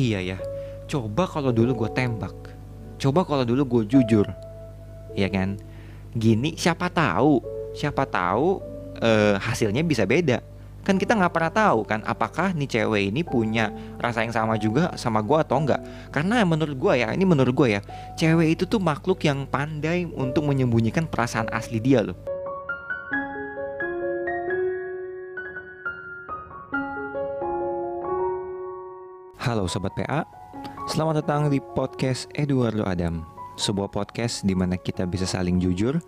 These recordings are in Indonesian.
Iya ya, coba kalau dulu gue tembak, coba kalau dulu gue jujur, ya kan? Gini siapa tahu, siapa tahu eh, hasilnya bisa beda. Kan kita nggak pernah tahu kan, apakah nih cewek ini punya rasa yang sama juga sama gue atau enggak? Karena menurut gue ya, ini menurut gue ya, cewek itu tuh makhluk yang pandai untuk menyembunyikan perasaan asli dia loh. Halo Sobat PA, selamat datang di podcast Eduardo Adam Sebuah podcast di mana kita bisa saling jujur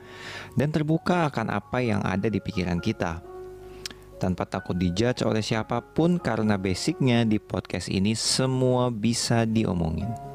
dan terbuka akan apa yang ada di pikiran kita. Tanpa takut dijudge oleh siapa pun karena basicnya di podcast ini semua bisa diomongin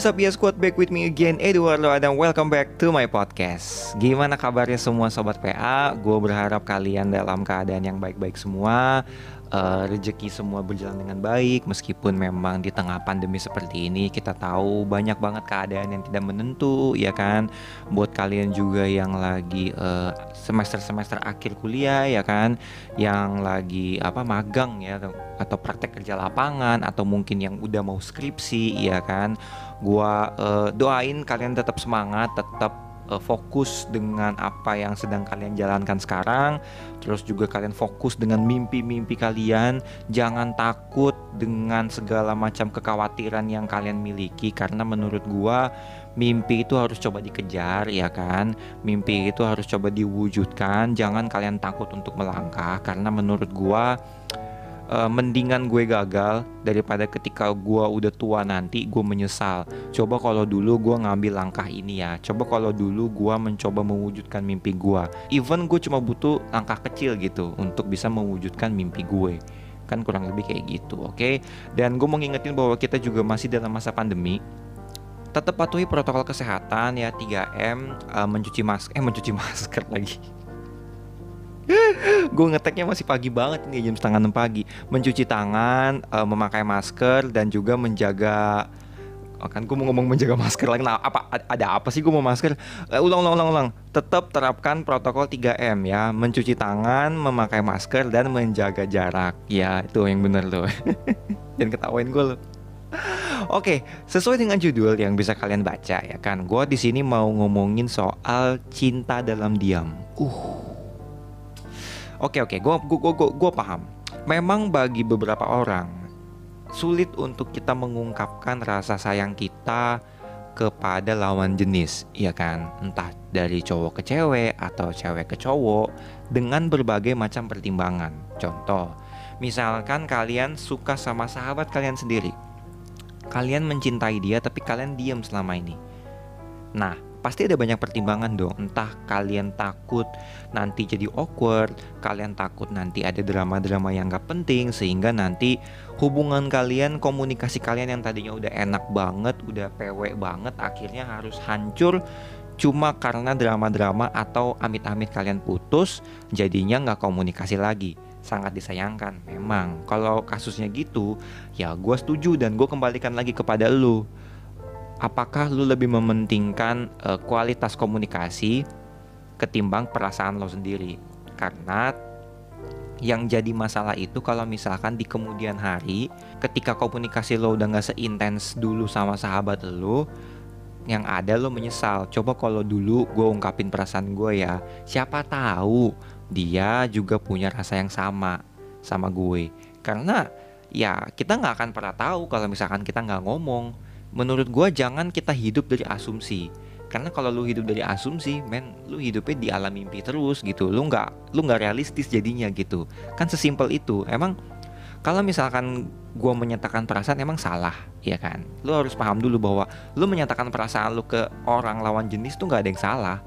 is squad back with me again Eduardo Adam. Welcome back to my podcast. Gimana kabarnya semua sobat PA Gue berharap kalian dalam keadaan yang baik-baik semua uh, Rezeki semua berjalan dengan baik Meskipun memang di tengah pandemi seperti ini Kita tahu banyak banget keadaan yang tidak menentu Ya kan? Buat kalian juga yang lagi uh, semester-semester akhir kuliah ya kan? Yang lagi apa magang ya Atau praktek kerja lapangan Atau mungkin yang udah mau skripsi ya kan? Gua uh, doain kalian tetap semangat, tetap uh, fokus dengan apa yang sedang kalian jalankan sekarang. Terus juga kalian fokus dengan mimpi-mimpi kalian. Jangan takut dengan segala macam kekhawatiran yang kalian miliki karena menurut gua mimpi itu harus coba dikejar ya kan. Mimpi itu harus coba diwujudkan. Jangan kalian takut untuk melangkah karena menurut gua uh, mendingan gue gagal daripada ketika gue udah tua nanti gue menyesal. Coba kalau dulu gue ngambil langkah ini ya. Coba kalau dulu gue mencoba mewujudkan mimpi gue. Even gue cuma butuh langkah kecil gitu untuk bisa mewujudkan mimpi gue. Kan kurang lebih kayak gitu, oke? Okay? Dan gue mau ngingetin bahwa kita juga masih dalam masa pandemi tetap patuhi protokol kesehatan ya 3M uh, eh, mencuci masker eh mencuci masker lagi gue ngeteknya masih pagi banget nih jam setengah enam pagi. Mencuci tangan uh, memakai masker dan juga menjaga oh kan gue mau ngomong menjaga masker lagi. Nah apa ada apa sih gue mau masker? Uh, ulang ulang ulang ulang. Tetap terapkan protokol 3M ya. Mencuci tangan memakai masker dan menjaga jarak. Ya itu yang bener loh dan ketawain gue loh Oke, sesuai dengan judul yang bisa kalian baca ya kan, gue di sini mau ngomongin soal cinta dalam diam. Uh, Oke oke, gue gue gue gue paham. Memang bagi beberapa orang sulit untuk kita mengungkapkan rasa sayang kita kepada lawan jenis, ya kan? Entah dari cowok ke cewek atau cewek ke cowok dengan berbagai macam pertimbangan. Contoh, misalkan kalian suka sama sahabat kalian sendiri. Kalian mencintai dia tapi kalian diam selama ini. Nah, pasti ada banyak pertimbangan dong. Entah kalian takut nanti jadi awkward, kalian takut nanti ada drama-drama yang gak penting sehingga nanti hubungan kalian, komunikasi kalian yang tadinya udah enak banget, udah pewek banget, akhirnya harus hancur cuma karena drama-drama atau amit-amit kalian putus, jadinya nggak komunikasi lagi. Sangat disayangkan memang. Kalau kasusnya gitu ya gue setuju dan gue kembalikan lagi kepada lu apakah lu lebih mementingkan uh, kualitas komunikasi ketimbang perasaan lo sendiri? Karena yang jadi masalah itu kalau misalkan di kemudian hari ketika komunikasi lo udah gak seintens dulu sama sahabat lo yang ada lo menyesal. Coba kalau dulu gue ungkapin perasaan gue ya siapa tahu dia juga punya rasa yang sama sama gue. Karena ya kita nggak akan pernah tahu kalau misalkan kita nggak ngomong menurut gue jangan kita hidup dari asumsi. Karena kalau lu hidup dari asumsi men lu hidupnya di alam mimpi terus gitu. Lu nggak lu nggak realistis jadinya gitu. Kan sesimpel itu. Emang kalau misalkan gue menyatakan perasaan emang salah ya kan? Lu harus paham dulu bahwa lu menyatakan perasaan lu ke orang lawan jenis tuh nggak ada yang salah.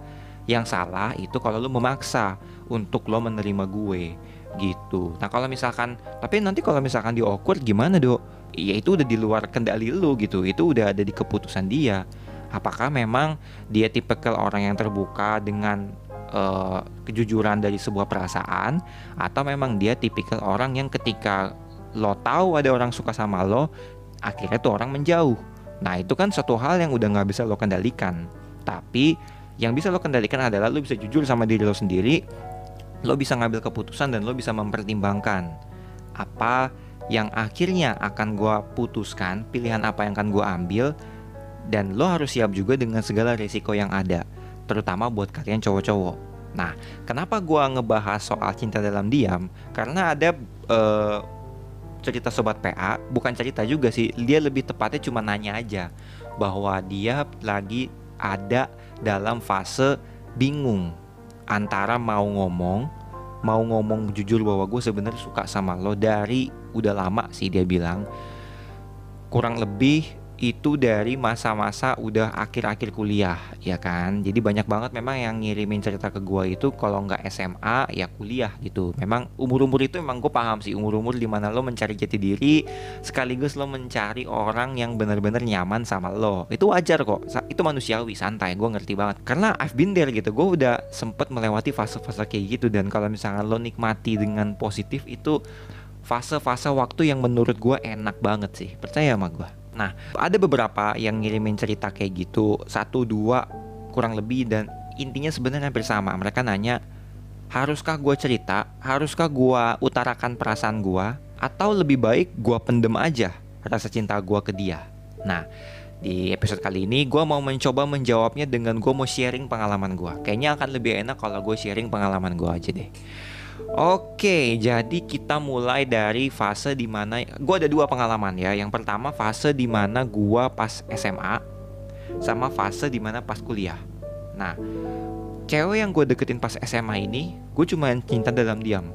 Yang salah itu kalau lu memaksa untuk lo menerima gue gitu. Nah kalau misalkan tapi nanti kalau misalkan di awkward gimana dok ya itu udah di luar kendali lu gitu. Itu udah ada di keputusan dia. Apakah memang dia tipikal orang yang terbuka dengan uh, kejujuran dari sebuah perasaan? Atau memang dia tipikal orang yang ketika lo tahu ada orang suka sama lo akhirnya tuh orang menjauh? Nah itu kan satu hal yang udah nggak bisa lo kendalikan. Tapi yang bisa lo kendalikan adalah lo bisa jujur sama diri lo sendiri lo bisa ngambil keputusan dan lo bisa mempertimbangkan apa yang akhirnya akan gue putuskan pilihan apa yang akan gue ambil dan lo harus siap juga dengan segala risiko yang ada terutama buat kalian cowok-cowok. Nah kenapa gue ngebahas soal cinta dalam diam? Karena ada uh, cerita sobat PA bukan cerita juga sih dia lebih tepatnya cuma nanya aja bahwa dia lagi ada dalam fase bingung antara mau ngomong mau ngomong jujur bahwa gue sebenarnya suka sama lo dari udah lama sih dia bilang. Kurang lebih itu dari masa-masa udah akhir-akhir kuliah ya kan? Jadi banyak banget memang yang ngirimin cerita ke gue itu kalau nggak SMA ya kuliah gitu. Memang umur-umur itu memang gue paham sih umur-umur di mana lo mencari jati diri sekaligus lo mencari orang yang benar-benar nyaman sama lo. Itu wajar kok. Itu manusiawi santai gue ngerti banget. Karena I've been there gitu gue udah sempet melewati fase-fase kayak gitu. Dan kalau misalnya lo nikmati dengan positif itu fase-fase waktu yang menurut gue enak banget sih percaya sama gue Nah, ada beberapa yang ngirimin cerita kayak gitu, satu dua kurang lebih dan intinya sebenarnya hampir sama. Mereka nanya, haruskah gue cerita, haruskah gue utarakan perasaan gue, atau lebih baik gue pendem aja rasa cinta gue ke dia. Nah, di episode kali ini gue mau mencoba menjawabnya dengan gue mau sharing pengalaman gue. Kayaknya akan lebih enak kalau gue sharing pengalaman gue aja deh. Oke, jadi kita mulai dari fase di mana gue ada dua pengalaman ya. Yang pertama fase di mana gue pas SMA, sama fase di mana pas kuliah. Nah, cewek yang gue deketin pas SMA ini, gue cuma cinta dalam diam.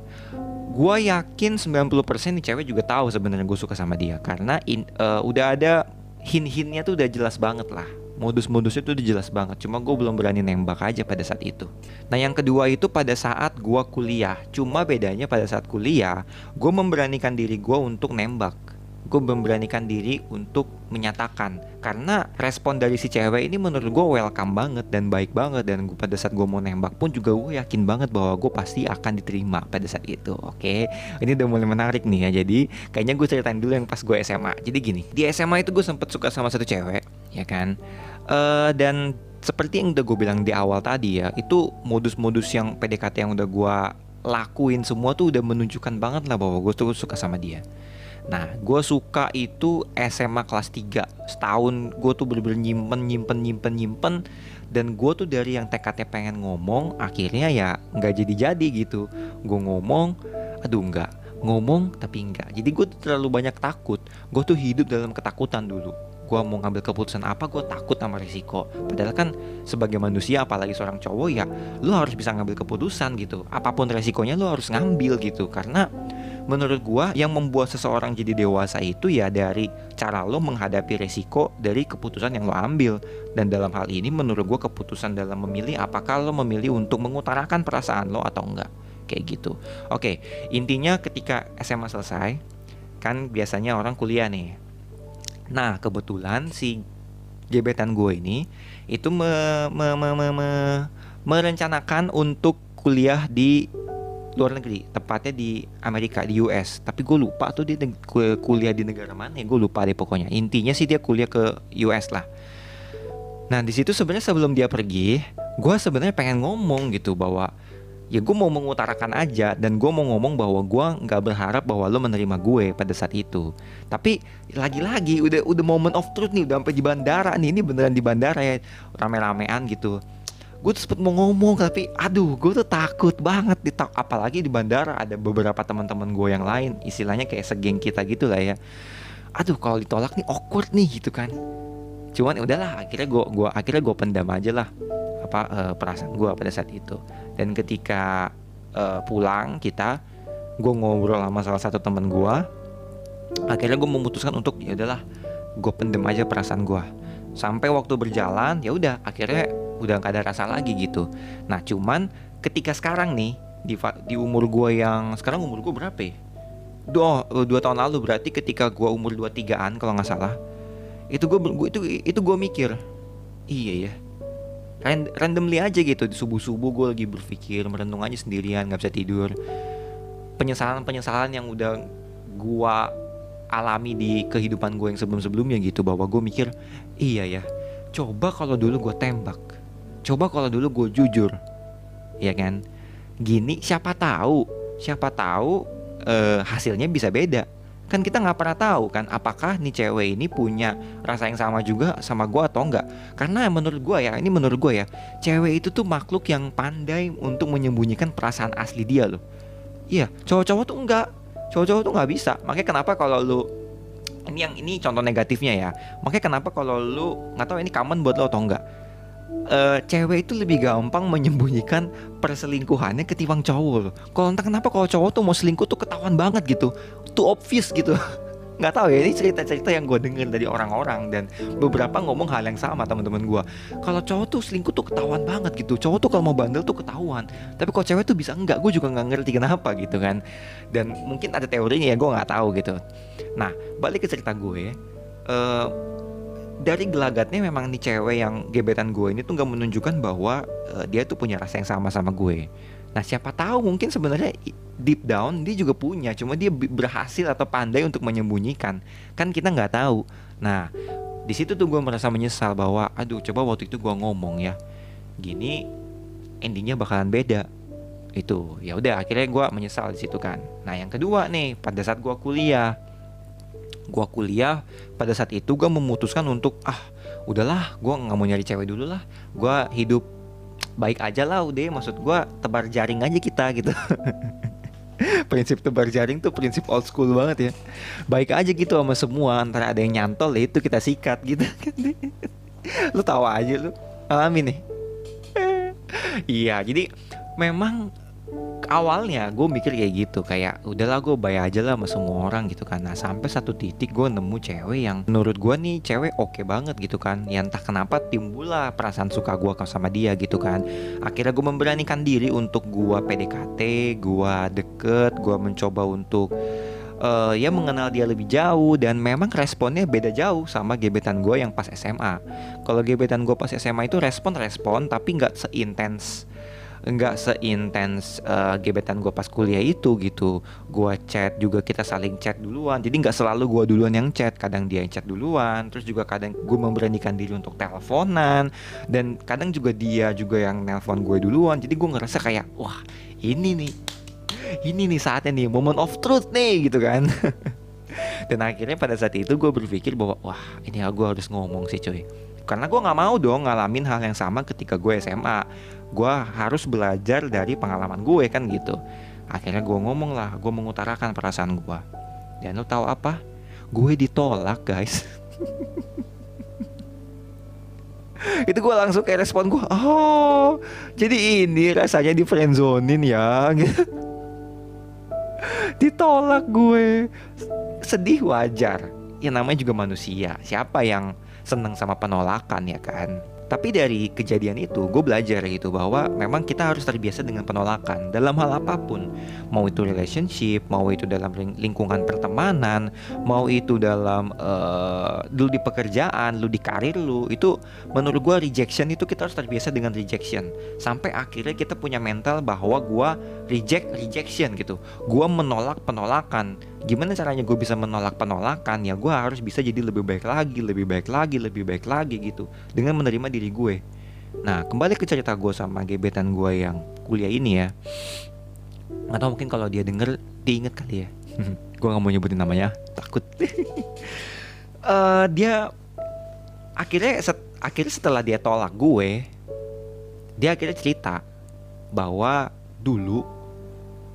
Gue yakin 90% nih cewek juga tahu sebenarnya gue suka sama dia karena in, uh, udah ada hint-hintnya tuh udah jelas banget lah modus-modusnya udah jelas banget. Cuma gue belum berani nembak aja pada saat itu. Nah yang kedua itu pada saat gue kuliah. Cuma bedanya pada saat kuliah gue memberanikan diri gue untuk nembak gue memberanikan diri untuk menyatakan. Karena respon dari si cewek ini menurut gue welcome banget dan baik banget. Dan gue pada saat gue mau nembak pun juga gue yakin banget bahwa gue pasti akan diterima pada saat itu oke? Ini udah mulai menarik nih ya. Jadi kayaknya gue ceritain dulu yang pas gue SMA jadi gini di SMA itu gue sempet suka sama satu cewek ya kan? Uh, dan seperti yang udah gue bilang di awal tadi ya itu modus-modus yang PDKT yang udah gue lakuin semua tuh udah menunjukkan banget lah bahwa gue tuh suka sama dia Nah, gue suka itu SMA kelas 3 Setahun gue tuh bener-bener nyimpen, nyimpen, nyimpen, nyimpen. Dan gue tuh dari yang tekadnya pengen ngomong Akhirnya ya nggak jadi-jadi gitu. Gue ngomong, aduh nggak. Ngomong tapi enggak Jadi gue tuh terlalu banyak takut. Gue tuh hidup dalam ketakutan dulu. Gue mau ngambil keputusan apa gue takut sama risiko. Padahal kan sebagai manusia apalagi seorang cowok ya lo harus bisa ngambil keputusan gitu. Apa pun resikonya lo harus ngambil gitu. Karena menurut gue yang membuat seseorang jadi dewasa itu ya dari cara lo menghadapi resiko dari keputusan yang lo ambil. Dan dalam hal ini menurut gue keputusan dalam memilih apakah lo memilih untuk mengutarakan perasaan lo atau enggak? Kayak gitu. Oke intinya ketika SMA selesai kan biasanya orang kuliah nih. Nah kebetulan si gebetan gue ini itu me, me, me, me, me, merencanakan untuk kuliah di luar negeri, tepatnya di Amerika di US. Tapi gue lupa tuh dia kuliah di negara mana ya, gue lupa deh pokoknya. Intinya sih dia kuliah ke US lah. Nah di situ sebenarnya sebelum dia pergi, gue sebenarnya pengen ngomong gitu bahwa ya gue mau mengutarakan aja dan gue mau ngomong bahwa gue nggak berharap bahwa lo menerima gue pada saat itu tapi lagi-lagi udah udah moment of truth nih udah sampai di bandara nih ini beneran di bandara ya rame-ramean gitu gue tuh sempet mau ngomong tapi aduh gue tuh takut banget di apalagi di bandara ada beberapa teman-teman gue yang lain istilahnya kayak segeng kita gitu lah ya. Aduh kalau ditolak nih awkward nih gitu kan. Cuman ya udahlah akhirnya gue gua akhirnya gue pendam aja lah apa uh, perasaan gue pada saat itu. Dan ketika uh, pulang kita gue ngobrol sama salah satu temen gue akhirnya gue memutuskan untuk ya udahlah gue pendem aja perasaan gue sampai waktu berjalan ya udah akhirnya udah gak ada rasa lagi gitu. Nah cuman ketika sekarang nih di, di umur gue yang sekarang umur gue berapa ya? Dua, dua tahun lalu berarti ketika gue umur 23an kalau nggak salah itu gue itu itu gue mikir iya ya Ran randomly aja gitu subuh subuh gue lagi berpikir merenung aja sendirian nggak bisa tidur. Penyesalan penyesalan yang udah gue alami di kehidupan gue yang sebelum sebelumnya gitu bahwa gue mikir iya ya coba kalau dulu gue tembak coba kalau dulu gue jujur. Ya kan? Gini siapa tahu siapa tahu eh, hasilnya bisa beda. Kan kita nggak pernah tahu kan apakah nih cewek ini punya rasa yang sama juga sama gue atau enggak karena menurut gue ya ini menurut gue ya cewek itu tuh makhluk yang pandai untuk menyembunyikan perasaan asli dia loh. Iya cowok-cowok tuh enggak cowok-cowok tuh nggak bisa. Makanya kenapa kalau lu ini yang ini contoh negatifnya ya. Makanya kenapa kalau lu nggak tahu ini common buat lo atau enggak uh, cewek itu lebih gampang menyembunyikan perselingkuhannya ketimbang cowok loh. Kalau entah kenapa kalau cowok tuh mau selingkuh tuh ketahuan banget gitu, tuh obvious gitu. nggak tahu ya ini cerita-cerita yang gue denger dari orang-orang dan beberapa ngomong hal yang sama teman-teman gue kalau cowok tuh selingkuh tuh ketahuan banget gitu. Cowok tuh kalau mau bandel tuh ketahuan. Tapi kalau cewek tuh bisa enggak gue juga nggak ngerti kenapa gitu kan. Dan mungkin ada teorinya ya gue nggak tahu gitu. Nah balik ke cerita gue. Uh, dari gelagatnya memang nih cewek yang gebetan gue ini tuh nggak menunjukkan bahwa uh, dia tuh punya rasa yang sama sama gue Nah siapa tahu mungkin sebenarnya deep down dia juga punya, cuma dia berhasil atau pandai untuk menyembunyikan. Kan kita nggak tahu. Nah di situ tuh gue merasa menyesal bahwa, aduh coba waktu itu gue ngomong ya, gini endingnya bakalan beda. Itu ya udah akhirnya gue menyesal di situ kan. Nah yang kedua nih pada saat gue kuliah, gue kuliah pada saat itu gue memutuskan untuk ah udahlah gue nggak mau nyari cewek dulu lah, gue hidup baik aja lah udah maksud gue tebar jaring aja kita gitu. Prinsip tebar jaring tuh prinsip old school banget ya. Baik aja gitu sama semua antara ada yang nyantol ya itu kita sikat gitu. Lu tawa aja lu. Alami nih. Iya jadi memang awalnya gue mikir kayak gitu kayak udahlah gue bayar aja lah sama semua orang gitu kan. Nah sampai satu titik gue nemu cewek yang menurut gue nih cewek oke okay banget gitu kan. Ya entah kenapa timbul lah perasaan suka gue sama dia gitu kan. Akhirnya gue memberanikan diri untuk gue PDKT gue deket gue mencoba untuk uh, ya mengenal dia lebih jauh. Dan memang responnya beda jauh sama gebetan gue yang pas SMA. Kalau gebetan gue pas SMA itu respon-respon tapi nggak seintens nggak seintens uh, gebetan gue pas kuliah itu gitu. Gue chat juga kita saling chat duluan. Jadi nggak selalu gue duluan yang chat kadang dia yang chat duluan. Terus juga kadang gue memberanikan diri untuk teleponan. Dan kadang juga dia juga yang nelpon gue duluan. Jadi gue ngerasa kayak wah ini nih ini nih saatnya nih moment of truth nih gitu kan. Dan akhirnya pada saat itu gue berpikir bahwa wah ini gue harus ngomong sih cuy. Karena gue nggak mau dong ngalamin hal yang sama ketika gue SMA gue harus belajar dari pengalaman gue kan gitu. Akhirnya gue ngomong lah gue mengutarakan perasaan gue dan lo tahu apa? Gue ditolak guys. Itu gue langsung kayak respon gue oh jadi ini rasanya di friendzonin ya. Ditolak gue. Sedih wajar. Ya namanya juga manusia. Siapa yang seneng sama penolakan ya kan tapi dari kejadian itu gue belajar gitu bahwa memang kita harus terbiasa dengan penolakan. Dalam hal apa pun mau itu relationship mau itu dalam lingkungan pertemanan mau itu dalam uh, lu di pekerjaan lu di karir lu itu menurut gue rejection itu kita harus terbiasa dengan rejection. Sampai akhirnya kita punya mental bahwa gue reject rejection gitu. Gue menolak penolakan. Gimana caranya gue bisa menolak penolakan? Ya gue harus bisa jadi lebih baik lagi lebih baik lagi lebih baik lagi gitu. Dengan menerima diri gue. Nah kembali ke cerita gue sama gebetan gue yang kuliah ini ya. Atau mungkin kalau dia denger dia inget kali ya. Gue nggak mau nyebutin namanya takut. Uh, dia akhirnya set, akhirnya setelah dia tolak gue dia akhirnya cerita bahwa dulu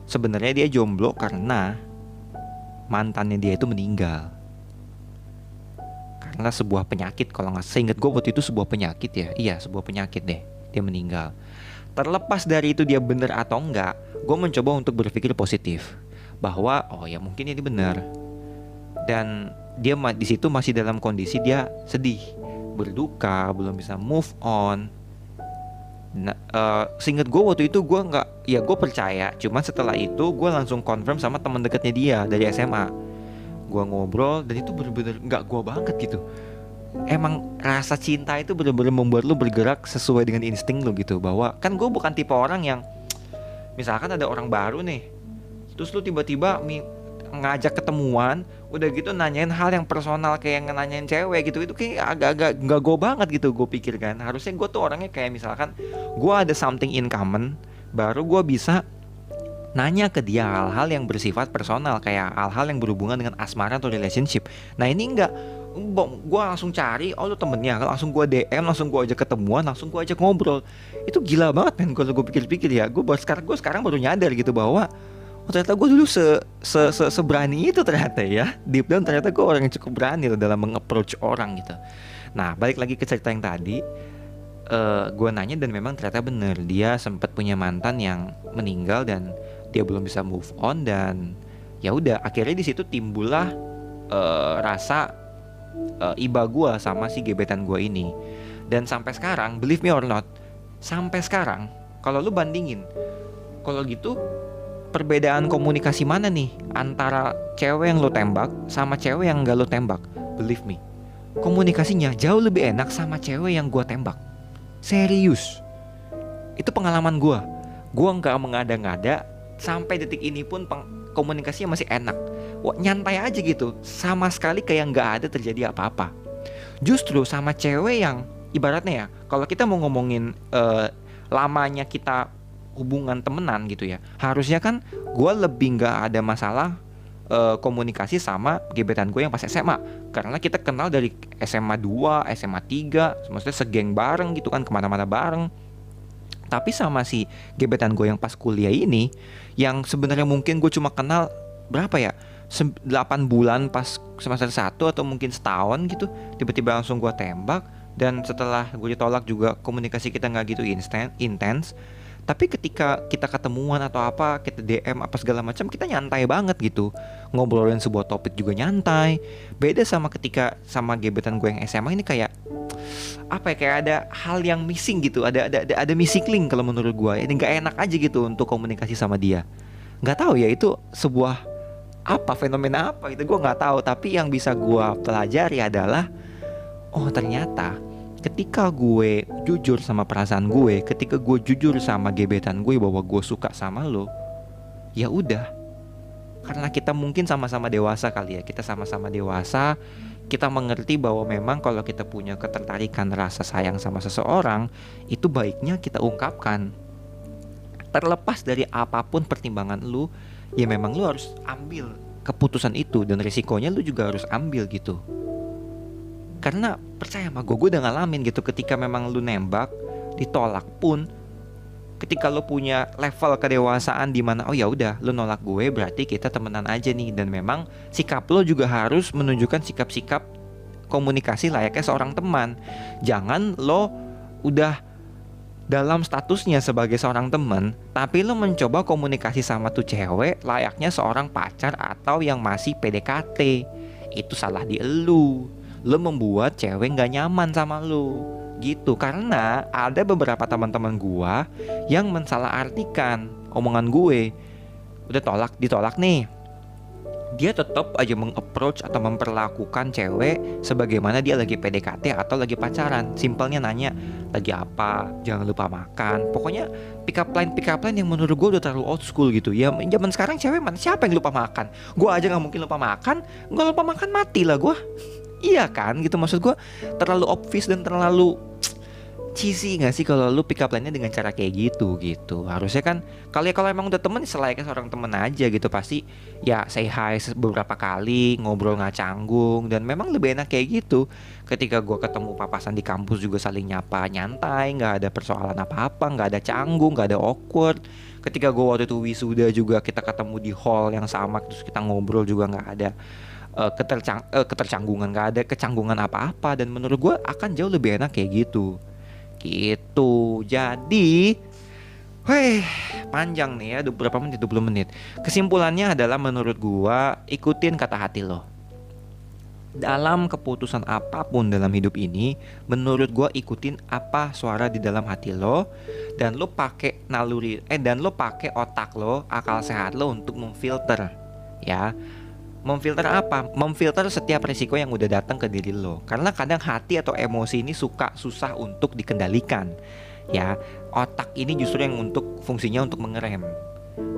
sebenarnya dia jomblo karena mantannya dia itu meninggal karena sebuah penyakit kalau nggak seingat gue waktu itu sebuah penyakit ya. Iya sebuah penyakit deh. Dia meninggal. Terlepas dari itu dia benar atau enggak gue mencoba untuk berpikir positif. Bahwa oh ya mungkin ini benar dan dia di situ masih dalam kondisi dia sedih berduka belum bisa move on. Nah, uh, seinget gue waktu itu gue nggak, ya gue percaya. Cuman setelah itu gue langsung confirm sama teman dekatnya dia dari SMA. Gue ngobrol dan itu bener-bener nggak gue banget gitu. emang rasa cinta itu bener-bener membuat lu bergerak sesuai dengan insting lu gitu bahwa kan gue bukan tipe orang yang misalkan ada orang baru nih terus lu tiba-tiba ngajak ketemuan udah gitu nanyain hal yang personal kayak yang nanyain cewek gitu itu kayak agak-agak nggak gue banget gitu gue pikir kan harusnya gue tuh orangnya kayak misalkan gue ada something in common baru gue bisa nanya ke dia hal-hal yang bersifat personal kayak hal-hal yang berhubungan dengan asmara atau relationship. Nah ini enggak. Gue langsung cari oh lu temennya langsung gue DM langsung gue ajak ketemuan langsung gue ajak ngobrol. Itu gila banget kan kalau gue pikir-pikir ya. Gue baru sekarang gue sekarang baru nyadar gitu bahwa oh, ternyata gue dulu se, se, se seberani itu ternyata ya. Deep down ternyata gue orang yang cukup berani loh dalam mengapproach orang gitu. Nah balik lagi ke cerita yang tadi uh, eh, gue nanya dan memang ternyata bener. Dia sempat punya mantan yang meninggal dan dia belum bisa move on dan ya udah akhirnya di situ timbullah uh, rasa uh, iba gue sama si gebetan gue ini. Dan sampai sekarang believe me or not sampai sekarang kalau lu bandingin kalau gitu perbedaan komunikasi mana nih antara cewek yang lu tembak sama cewek yang gak lu tembak? Believe me komunikasinya jauh lebih enak sama cewek yang gue tembak. Serius. Itu pengalaman gue gue nggak mengada-ngada sampai detik ini pun komunikasinya masih enak. Wah, nyantai aja gitu. Sama sekali kayak nggak ada terjadi apa-apa. Justru sama cewek yang ibaratnya ya kalau kita mau ngomongin uh, lamanya kita hubungan temenan gitu ya harusnya kan gue lebih nggak ada masalah uh, komunikasi sama gebetan gue yang pas SMA karena kita kenal dari SMA 2, SMA 3 maksudnya segeng bareng gitu kan ke mana-mana bareng tapi sama si gebetan gue yang pas kuliah ini yang sebenarnya mungkin gue cuma kenal berapa ya? 8 bulan pas semester 1 atau mungkin setahun gitu tiba-tiba langsung gue tembak. Dan setelah gue ditolak juga komunikasi kita nggak gitu intens tapi ketika kita ketemuan atau apa kita DM apa segala macam kita nyantai banget gitu. Ngobrolin sebuah topik juga nyantai. Beda sama ketika sama gebetan gue yang SMA ini kayak apa ya kayak ada hal yang missing gitu. Ada ada ada, ada missing link kalau menurut gue. Ini nggak enak aja gitu untuk komunikasi sama dia. Nggak tahu ya itu sebuah apa fenomena apa itu gue nggak tahu. Tapi yang bisa gue pelajari adalah oh ternyata ketika gue jujur sama perasaan gue ketika gue jujur sama gebetan gue bahwa gue suka sama lo ya udah. Karena kita mungkin sama-sama dewasa kali ya kita sama-sama dewasa kita mengerti bahwa memang kalau kita punya ketertarikan rasa sayang sama seseorang itu baiknya kita ungkapkan. Terlepas dari apa pun pertimbangan lu ya memang lu harus ambil keputusan itu dan risikonya lu juga harus ambil gitu karena percaya sama gue gue udah ngalamin gitu ketika memang lu nembak ditolak pun ketika lu punya level kedewasaan di mana oh ya udah lu nolak gue berarti kita temenan aja nih dan memang sikap lo juga harus menunjukkan sikap-sikap komunikasi layaknya seorang teman jangan lo udah dalam statusnya sebagai seorang temen, tapi lo mencoba komunikasi sama tuh cewek layaknya seorang pacar atau yang masih PDKT. Itu salah di elu. Lo membuat cewek gak nyaman sama lo. Gitu, karena ada beberapa teman-teman gua yang mensalahartikan omongan gue. Udah tolak, ditolak nih dia tetap aja mengapproach atau memperlakukan cewek sebagaimana dia lagi PDKT atau lagi pacaran. Simpelnya nanya lagi apa, jangan lupa makan. Pokoknya pick up line pick up line yang menurut gue udah terlalu old school gitu. Ya zaman sekarang cewek mana siapa yang lupa makan? Gue aja nggak mungkin lupa makan. Gue lupa makan mati lah gue. Iya kan gitu. Maksud gue terlalu obvious dan terlalu cheesy gak sih kalau lu pick up line-nya dengan cara kayak gitu gitu. Harusnya kan kalau ya kalau emang udah temen selayaknya seorang temen aja gitu. Pasti ya say hi beberapa kali ngobrol nggak canggung dan memang lebih enak kayak gitu. Ketika gue ketemu papasan di kampus juga saling nyapa nyantai nggak ada persoalan apa apa nggak ada canggung nggak ada awkward. Ketika gue waktu itu wisuda juga kita ketemu di hall yang sama terus kita ngobrol juga nggak ada uh, ketercang uh, ketercanggungan nggak ada kecanggungan apa-apa dan menurut gue akan jauh lebih enak kayak gitu Gitu. Jadi Weh, panjang nih ya, berapa menit? 20 menit. Kesimpulannya adalah menurut gua ikutin kata hati lo. Dalam keputusan apa pun dalam hidup ini, menurut gua ikutin apa suara di dalam hati lo dan lo pakai naluri eh dan lo pakai otak lo, akal sehat lo untuk memfilter ya. Memfilter apa? Memfilter setiap risiko yang udah datang ke diri lo. Karena kadang hati atau emosi ini suka susah untuk dikendalikan. Ya, otak ini justru yang untuk fungsinya untuk mengerem.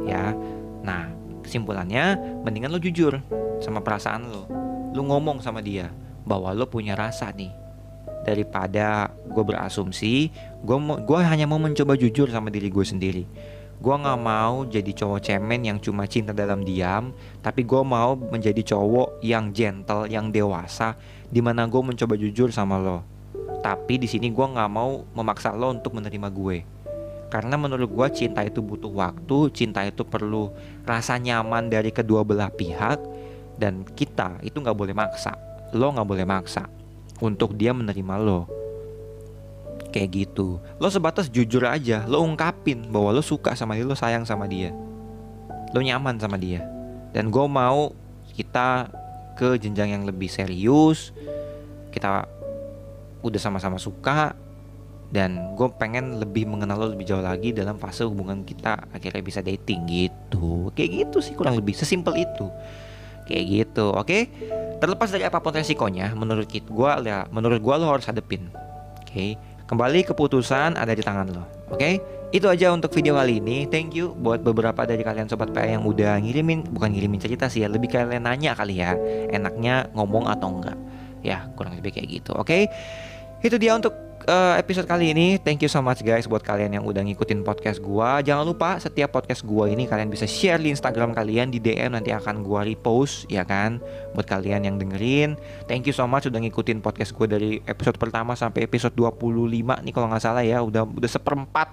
Ya. Nah, kesimpulannya mendingan lo jujur sama perasaan lo. Lo ngomong sama dia bahwa lo punya rasa nih. Daripada gue berasumsi, gue gue hanya mau mencoba jujur sama diri gue sendiri Gue gak mau jadi cowok cemen yang cuma cinta dalam diam Tapi gue mau menjadi cowok yang gentle, yang dewasa Di mana gue mencoba jujur sama lo. Tapi di sini gue gak mau memaksa lo untuk menerima gue. Karena menurut gue cinta itu butuh waktu Cinta itu perlu rasa nyaman dari kedua belah pihak Dan kita itu gak boleh maksa. Lo gak boleh maksa Untuk dia menerima lo kayak gitu. Lo sebatas jujur aja lo ungkapin bahwa lo suka sama dia lo sayang sama dia. Lo nyaman sama dia. Dan gue mau kita ke jenjang yang lebih serius. Kita udah sama-sama suka. Dan gue pengen lebih mengenal lo lebih jauh lagi dalam fase hubungan kita. Akhirnya bisa dating gitu. Kayak gitu sih kurang lebih sesimpel itu. Kayak gitu oke? Okay? terlepas dari apa pun resikonya menurut gue ya menurut gue lo harus hadepin oke? okay? Kembali keputusan ada di tangan lo. Oke? Okay? Itu aja untuk video kali ini. Thank you buat beberapa dari kalian sobat PA yang udah ngirimin, bukan ngirimin cerita sih ya, lebih kalian nanya kali ya, enaknya ngomong atau enggak. Ya, kurang lebih kayak gitu. Oke? Okay? Itu dia untuk uh, episode kali ini. Thank you so much guys buat kalian yang udah ngikutin podcast gua. Jangan lupa setiap podcast gua ini kalian bisa share di Instagram kalian di DM nanti akan gua repost ya kan buat kalian yang dengerin. Thank you so much udah ngikutin podcast gua dari episode pertama sampai episode 25 nih kalau nggak salah ya. Udah udah seperempat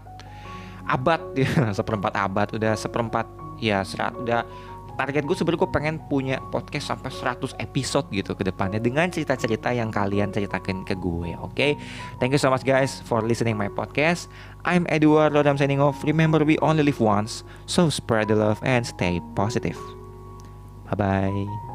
abad ya, seperempat abad, udah seperempat ya serat udah target gue sebenarnya gue pengen punya podcast sampai 100 episode gitu ke depannya dengan cerita-cerita yang kalian ceritakan ke gue oke? Okay? thank you so much guys for listening my podcast. I'm Edward Lodam signing off remember we only live once so spread the love and stay positive. Bye bye